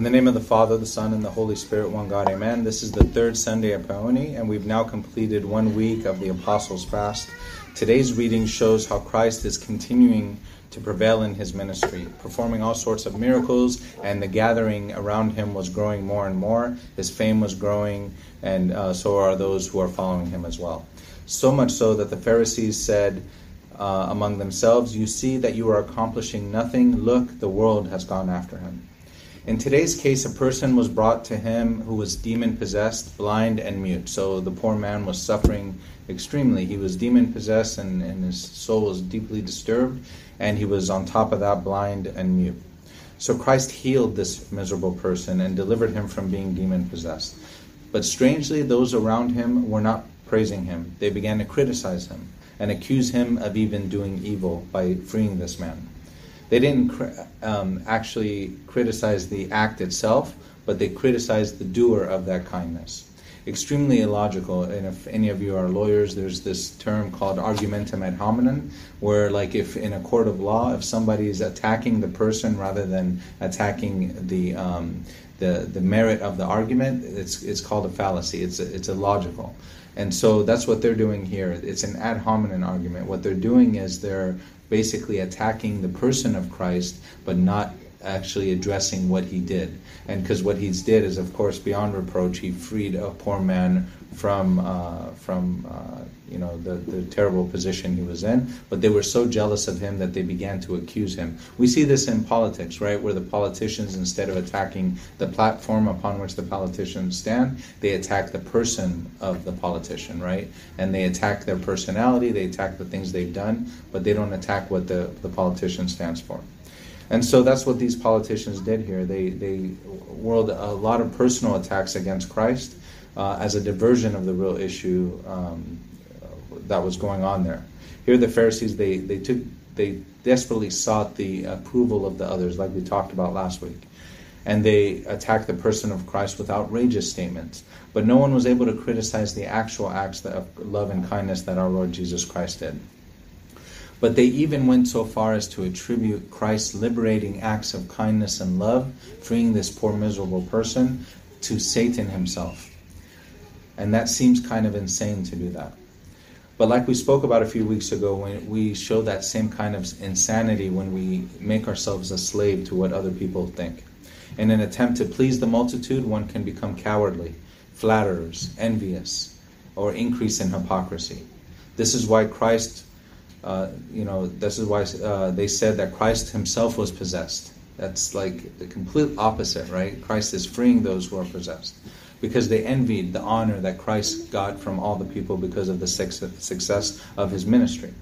In the name of the Father, the Son, and the Holy Spirit, one God, amen. This is the third Sunday of Paoni, and we've now completed one week of the Apostles' Fast. Today's reading shows how Christ is continuing to prevail in his ministry, performing all sorts of miracles, and the gathering around him was growing more and more. His fame was growing, and uh, so are those who are following him as well. So much so that the Pharisees said uh, among themselves, You see that you are accomplishing nothing. Look, the world has gone after him. In today's case, a person was brought to him who was demon possessed, blind, and mute. So the poor man was suffering extremely. He was demon possessed, and, and his soul was deeply disturbed, and he was on top of that blind and mute. So Christ healed this miserable person and delivered him from being demon possessed. But strangely, those around him were not praising him. They began to criticize him and accuse him of even doing evil by freeing this man. They didn't um, actually criticize the act itself, but they criticized the doer of that kindness. Extremely illogical. And if any of you are lawyers, there's this term called argumentum ad hominem, where, like, if in a court of law, if somebody is attacking the person rather than attacking the um, the, the merit of the argument, it's it's called a fallacy. It's a, it's illogical. And so that's what they're doing here. It's an ad hominem argument. What they're doing is they're basically attacking the person of Christ, but not actually addressing what he did. And because what he did is, of course, beyond reproach. He freed a poor man from uh, from uh, you know the, the terrible position he was in. But they were so jealous of him that they began to accuse him. We see this in politics, right, where the politicians, instead of attacking the platform upon which the politicians stand, they attack the person of the politician, right, and they attack their personality, they attack the things they've done, but they don't attack what the the politician stands for. And so that's what these politicians did here. They they whirled a lot of personal attacks against Christ uh, as a diversion of the real issue um, that was going on there. Here, the Pharisees they they took they desperately sought the approval of the others, like we talked about last week, and they attacked the person of Christ with outrageous statements. But no one was able to criticize the actual acts of love and kindness that our Lord Jesus Christ did. But they even went so far as to attribute Christ's liberating acts of kindness and love, freeing this poor, miserable person, to Satan himself. And that seems kind of insane to do that. But like we spoke about a few weeks ago, when we show that same kind of insanity when we make ourselves a slave to what other people think. In an attempt to please the multitude, one can become cowardly, flatterers, envious, or increase in hypocrisy. This is why Christ uh, you know, this is why uh, they said that Christ himself was possessed. That's like the complete opposite, right? Christ is freeing those who are possessed because they envied the honor that Christ got from all the people because of the success of his ministry.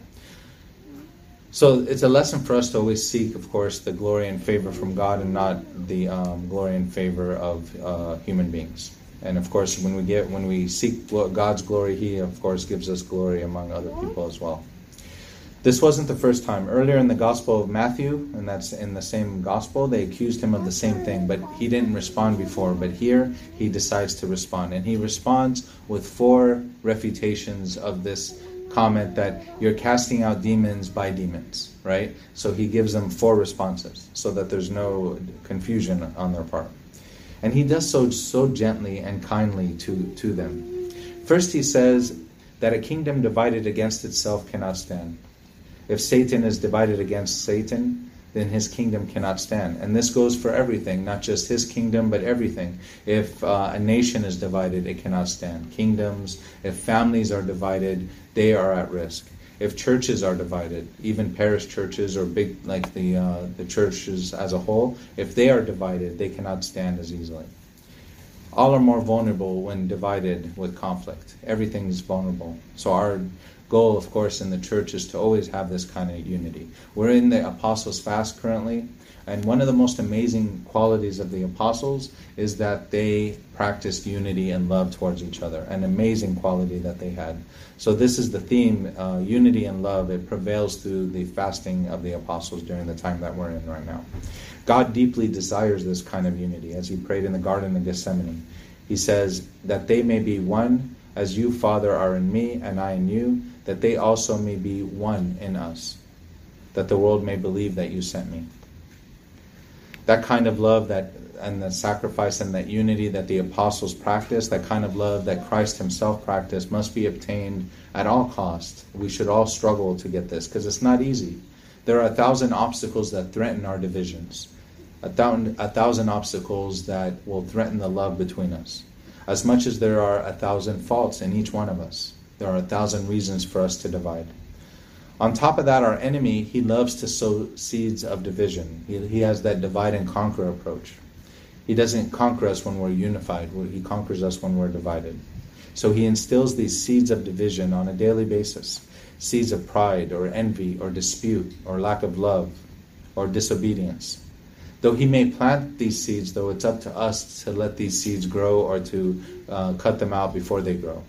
So it's a lesson for us to always seek, of course, the glory and favor from God and not the um, glory and favor of uh, human beings. And of course, when we get when we seek God's glory, He of course gives us glory among other people as well. This wasn't the first time. Earlier in the Gospel of Matthew, and that's in the same Gospel, they accused him of the same thing, but he didn't respond before. But here, he decides to respond. And he responds with four refutations of this comment that you're casting out demons by demons, right? So he gives them four responses so that there's no confusion on their part. And he does so so gently and kindly to, to them. First, he says that a kingdom divided against itself cannot stand. If Satan is divided against Satan, then his kingdom cannot stand. And this goes for everything, not just his kingdom, but everything. If uh, a nation is divided, it cannot stand. Kingdoms, if families are divided, they are at risk. If churches are divided, even parish churches or big like the uh, the churches as a whole, if they are divided, they cannot stand as easily. All are more vulnerable when divided with conflict. Everything is vulnerable. So our goal, of course, in the church is to always have this kind of unity. We're in the Apostles' Fast currently, and one of the most amazing qualities of the apostles is that they practiced unity and love towards each other, an amazing quality that they had. So, this is the theme uh, unity and love. It prevails through the fasting of the apostles during the time that we're in right now. God deeply desires this kind of unity. As he prayed in the Garden of Gethsemane, he says, That they may be one as you, Father, are in me and I in you, that they also may be one in us, that the world may believe that you sent me. That kind of love that and the sacrifice and that unity that the apostles practiced, that kind of love that Christ himself practiced, must be obtained at all cost. We should all struggle to get this because it's not easy. There are a thousand obstacles that threaten our divisions, a thousand, a thousand obstacles that will threaten the love between us. As much as there are a thousand faults in each one of us, there are a thousand reasons for us to divide. On top of that, our enemy, he loves to sow seeds of division. He, he has that divide and conquer approach. He doesn't conquer us when we're unified, he conquers us when we're divided. So he instills these seeds of division on a daily basis seeds of pride or envy or dispute or lack of love or disobedience. Though he may plant these seeds, though it's up to us to let these seeds grow or to uh, cut them out before they grow.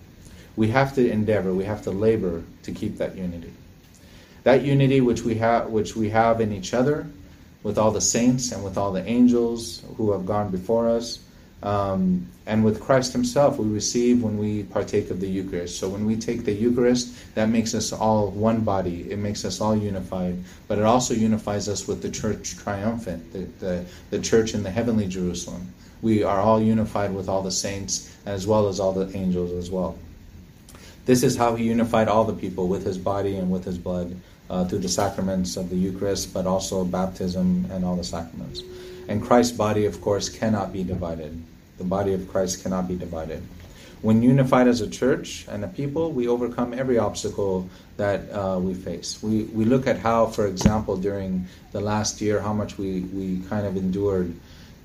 We have to endeavor, we have to labor to keep that unity. That unity which we have which we have in each other, with all the saints and with all the angels who have gone before us, um, and with Christ Himself, we receive when we partake of the Eucharist. So when we take the Eucharist, that makes us all one body. It makes us all unified. But it also unifies us with the Church triumphant, the, the, the Church in the heavenly Jerusalem. We are all unified with all the saints as well as all the angels as well. This is how He unified all the people with His body and with His blood uh, through the sacraments of the Eucharist, but also baptism and all the sacraments. And Christ's body, of course, cannot be divided. The body of Christ cannot be divided. When unified as a church and a people, we overcome every obstacle that uh, we face. We, we look at how, for example, during the last year, how much we, we kind of endured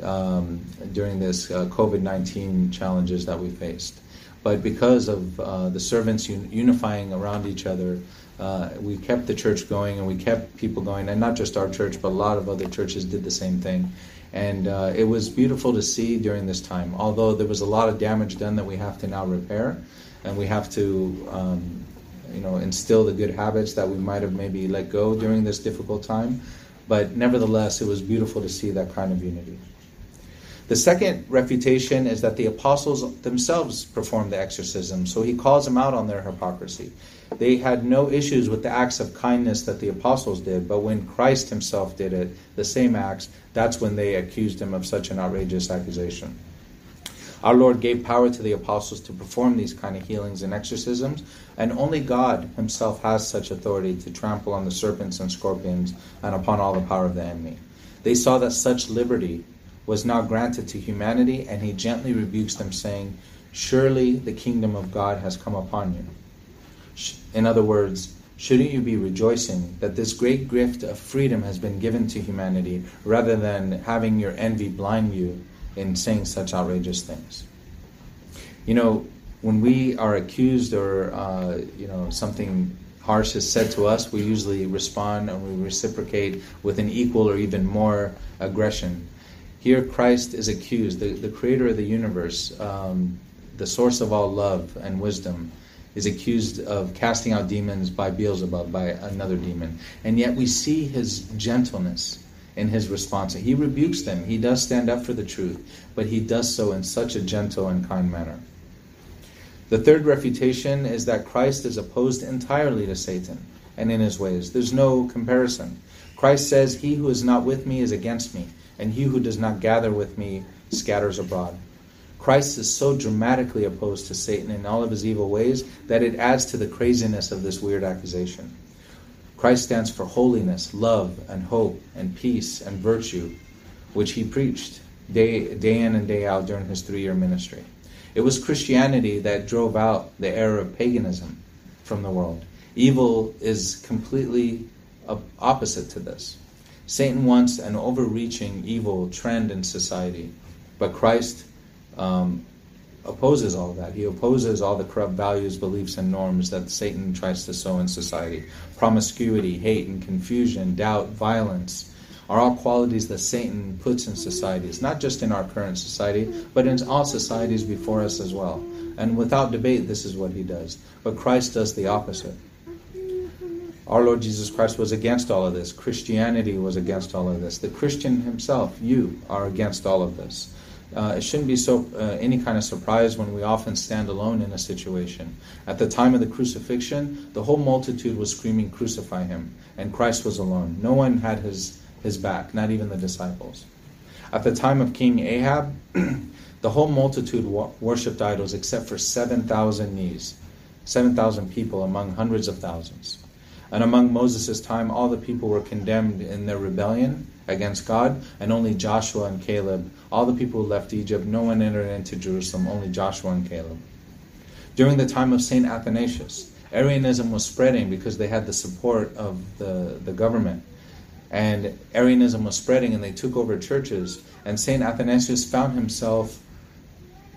um, during this uh, COVID 19 challenges that we faced. But because of uh, the servants un- unifying around each other, uh, we kept the church going and we kept people going, and not just our church, but a lot of other churches did the same thing. And uh, it was beautiful to see during this time, although there was a lot of damage done that we have to now repair, and we have to, um, you know, instill the good habits that we might have maybe let go during this difficult time. But nevertheless, it was beautiful to see that kind of unity. The second refutation is that the apostles themselves performed the exorcism, so he calls them out on their hypocrisy. They had no issues with the acts of kindness that the apostles did, but when Christ himself did it, the same acts, that's when they accused him of such an outrageous accusation. Our Lord gave power to the apostles to perform these kind of healings and exorcisms, and only God Himself has such authority to trample on the serpents and scorpions and upon all the power of the enemy. They saw that such liberty was now granted to humanity, and He gently rebukes them, saying, Surely the kingdom of God has come upon you. In other words, shouldn't you be rejoicing that this great gift of freedom has been given to humanity rather than having your envy blind you in saying such outrageous things? You know, when we are accused or, uh, you know, something harsh is said to us, we usually respond and we reciprocate with an equal or even more aggression. Here, Christ is accused, the, the creator of the universe, um, the source of all love and wisdom is accused of casting out demons by Beelzebub, by another demon. And yet we see his gentleness in his response. He rebukes them. He does stand up for the truth, but he does so in such a gentle and kind manner. The third refutation is that Christ is opposed entirely to Satan and in his ways. There's no comparison. Christ says, He who is not with me is against me, and he who does not gather with me scatters abroad. Christ is so dramatically opposed to Satan in all of his evil ways that it adds to the craziness of this weird accusation. Christ stands for holiness, love, and hope, and peace, and virtue, which he preached day, day in and day out during his three year ministry. It was Christianity that drove out the era of paganism from the world. Evil is completely opposite to this. Satan wants an overreaching evil trend in society, but Christ um, opposes all that. He opposes all the corrupt values, beliefs, and norms that Satan tries to sow in society. Promiscuity, hate, and confusion, doubt, violence are all qualities that Satan puts in societies, not just in our current society, but in all societies before us as well. And without debate, this is what he does. But Christ does the opposite. Our Lord Jesus Christ was against all of this. Christianity was against all of this. The Christian himself, you, are against all of this. Uh, it shouldn't be so uh, any kind of surprise when we often stand alone in a situation. At the time of the crucifixion, the whole multitude was screaming, "Crucify him!" and Christ was alone. No one had his his back, not even the disciples. At the time of King Ahab, the whole multitude worshipped idols except for 7,000 knees, 7,000 people among hundreds of thousands. And among Moses' time, all the people were condemned in their rebellion against God, and only Joshua and Caleb, all the people who left Egypt, no one entered into Jerusalem, only Joshua and Caleb. During the time of St. Athanasius, Arianism was spreading because they had the support of the, the government. And Arianism was spreading, and they took over churches. And St. Athanasius found himself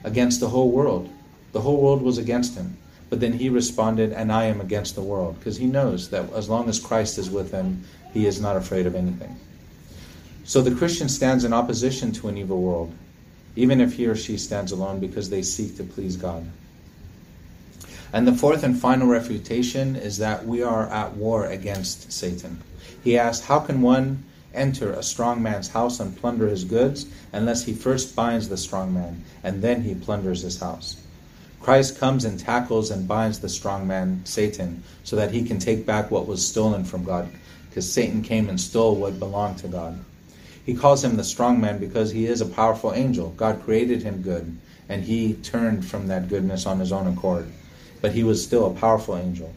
against the whole world. The whole world was against him. But then he responded, And I am against the world, because he knows that as long as Christ is with him, he is not afraid of anything. So the Christian stands in opposition to an evil world, even if he or she stands alone, because they seek to please God. And the fourth and final refutation is that we are at war against Satan. He asks, How can one enter a strong man's house and plunder his goods unless he first binds the strong man and then he plunders his house? Christ comes and tackles and binds the strong man, Satan, so that he can take back what was stolen from God, because Satan came and stole what belonged to God. He calls him the strong man because he is a powerful angel. God created him good, and he turned from that goodness on his own accord but he was still a powerful angel.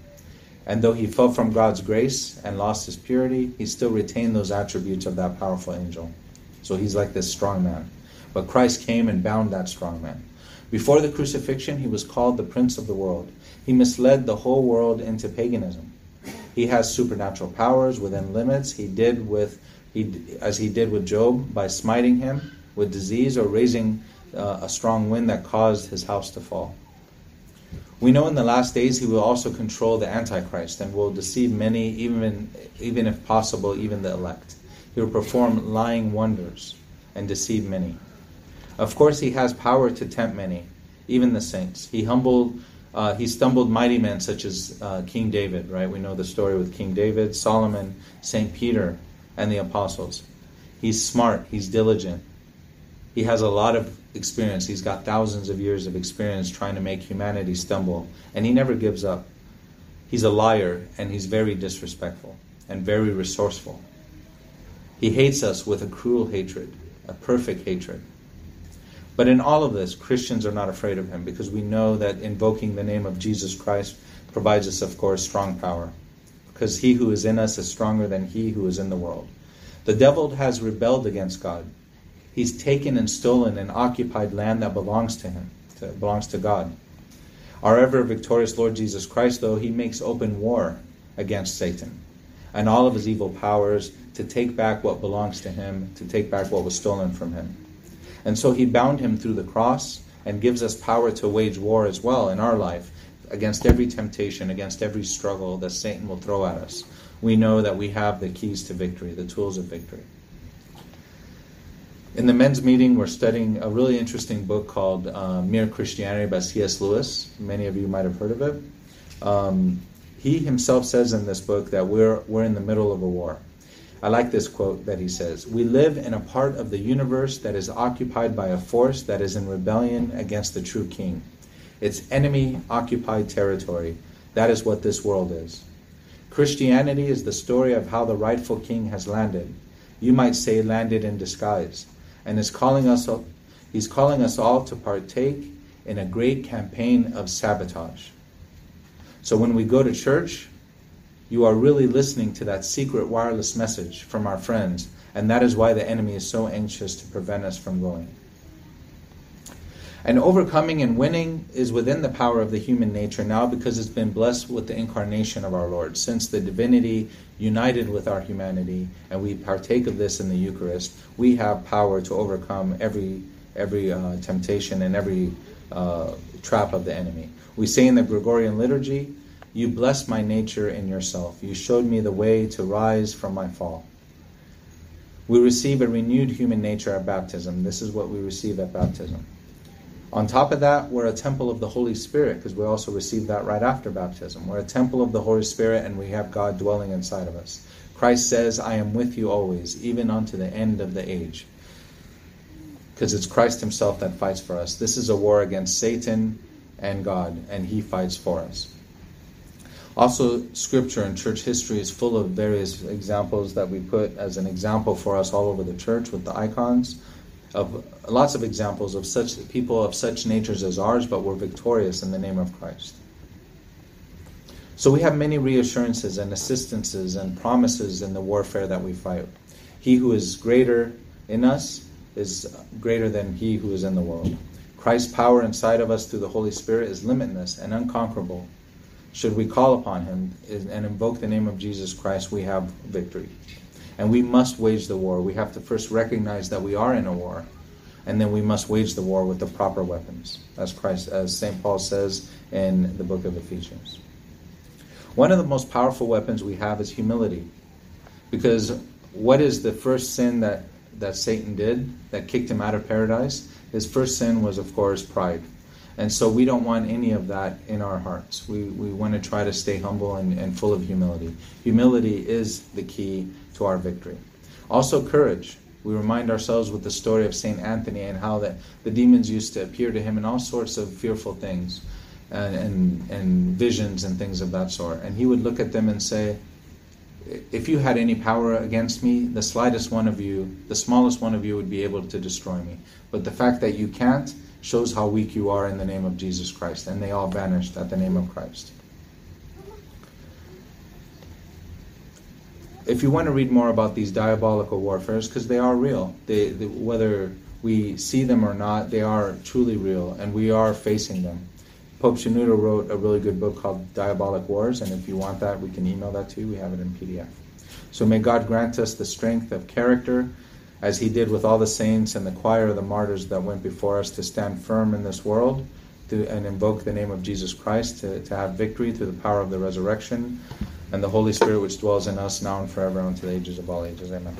And though he fell from God's grace and lost his purity, he still retained those attributes of that powerful angel. So he's like this strong man. But Christ came and bound that strong man. Before the crucifixion, he was called the Prince of the world. He misled the whole world into paganism. He has supernatural powers within limits. He did with, he, as he did with Job, by smiting him with disease or raising uh, a strong wind that caused his house to fall. We know in the last days he will also control the Antichrist and will deceive many, even, even if possible, even the elect. He will perform lying wonders and deceive many. Of course, he has power to tempt many, even the saints. He humbled, uh, he stumbled mighty men such as uh, King David, right? We know the story with King David, Solomon, Saint Peter, and the apostles. He's smart, he's diligent, he has a lot of experience. He's got thousands of years of experience trying to make humanity stumble, and he never gives up. He's a liar, and he's very disrespectful and very resourceful. He hates us with a cruel hatred, a perfect hatred. But in all of this, Christians are not afraid of him because we know that invoking the name of Jesus Christ provides us, of course, strong power. Because he who is in us is stronger than he who is in the world. The devil has rebelled against God. He's taken and stolen and occupied land that belongs to him, to, belongs to God. Our ever victorious Lord Jesus Christ, though, he makes open war against Satan and all of his evil powers to take back what belongs to him, to take back what was stolen from him. And so he bound him through the cross and gives us power to wage war as well in our life against every temptation, against every struggle that Satan will throw at us. We know that we have the keys to victory, the tools of victory. In the men's meeting, we're studying a really interesting book called uh, Mere Christianity by C.S. Lewis. Many of you might have heard of it. Um, he himself says in this book that we're, we're in the middle of a war. I like this quote that he says We live in a part of the universe that is occupied by a force that is in rebellion against the true king. It's enemy occupied territory. That is what this world is. Christianity is the story of how the rightful king has landed. You might say, landed in disguise and is calling us he's calling us all to partake in a great campaign of sabotage. So when we go to church, you are really listening to that secret wireless message from our friends, and that is why the enemy is so anxious to prevent us from going. And overcoming and winning is within the power of the human nature now because it's been blessed with the incarnation of our Lord. Since the divinity united with our humanity and we partake of this in the Eucharist, we have power to overcome every every uh, temptation and every uh, trap of the enemy. We say in the Gregorian liturgy, "You bless my nature in yourself. You showed me the way to rise from my fall." We receive a renewed human nature at baptism. This is what we receive at baptism. On top of that, we're a temple of the Holy Spirit because we also receive that right after baptism. We're a temple of the Holy Spirit and we have God dwelling inside of us. Christ says, I am with you always, even unto the end of the age. Because it's Christ Himself that fights for us. This is a war against Satan and God, and He fights for us. Also, scripture and church history is full of various examples that we put as an example for us all over the church with the icons of lots of examples of such people of such natures as ours, but were victorious in the name of Christ. So we have many reassurances and assistances and promises in the warfare that we fight. He who is greater in us is greater than he who is in the world. Christ's power inside of us through the Holy Spirit is limitless and unconquerable. Should we call upon him and invoke the name of Jesus Christ, we have victory. And we must wage the war. We have to first recognize that we are in a war, and then we must wage the war with the proper weapons, as Christ, as St. Paul says in the book of Ephesians. One of the most powerful weapons we have is humility. Because what is the first sin that, that Satan did that kicked him out of paradise? His first sin was, of course, pride. And so we don't want any of that in our hearts. We, we want to try to stay humble and, and full of humility. Humility is the key to our victory. Also, courage. We remind ourselves with the story of St. Anthony and how that the demons used to appear to him in all sorts of fearful things and, and, and visions and things of that sort. And he would look at them and say, if you had any power against me, the slightest one of you, the smallest one of you would be able to destroy me. But the fact that you can't shows how weak you are in the name of Jesus Christ. And they all vanished at the name of Christ. If you want to read more about these diabolical warfares, because they are real, they, they, whether we see them or not, they are truly real, and we are facing them. Pope Shenouda wrote a really good book called Diabolic Wars, and if you want that, we can email that to you. We have it in PDF. So may God grant us the strength of character, as He did with all the saints and the choir of the martyrs that went before us, to stand firm in this world to, and invoke the name of Jesus Christ to, to have victory through the power of the resurrection and the Holy Spirit which dwells in us now and forever unto the ages of all ages. Amen.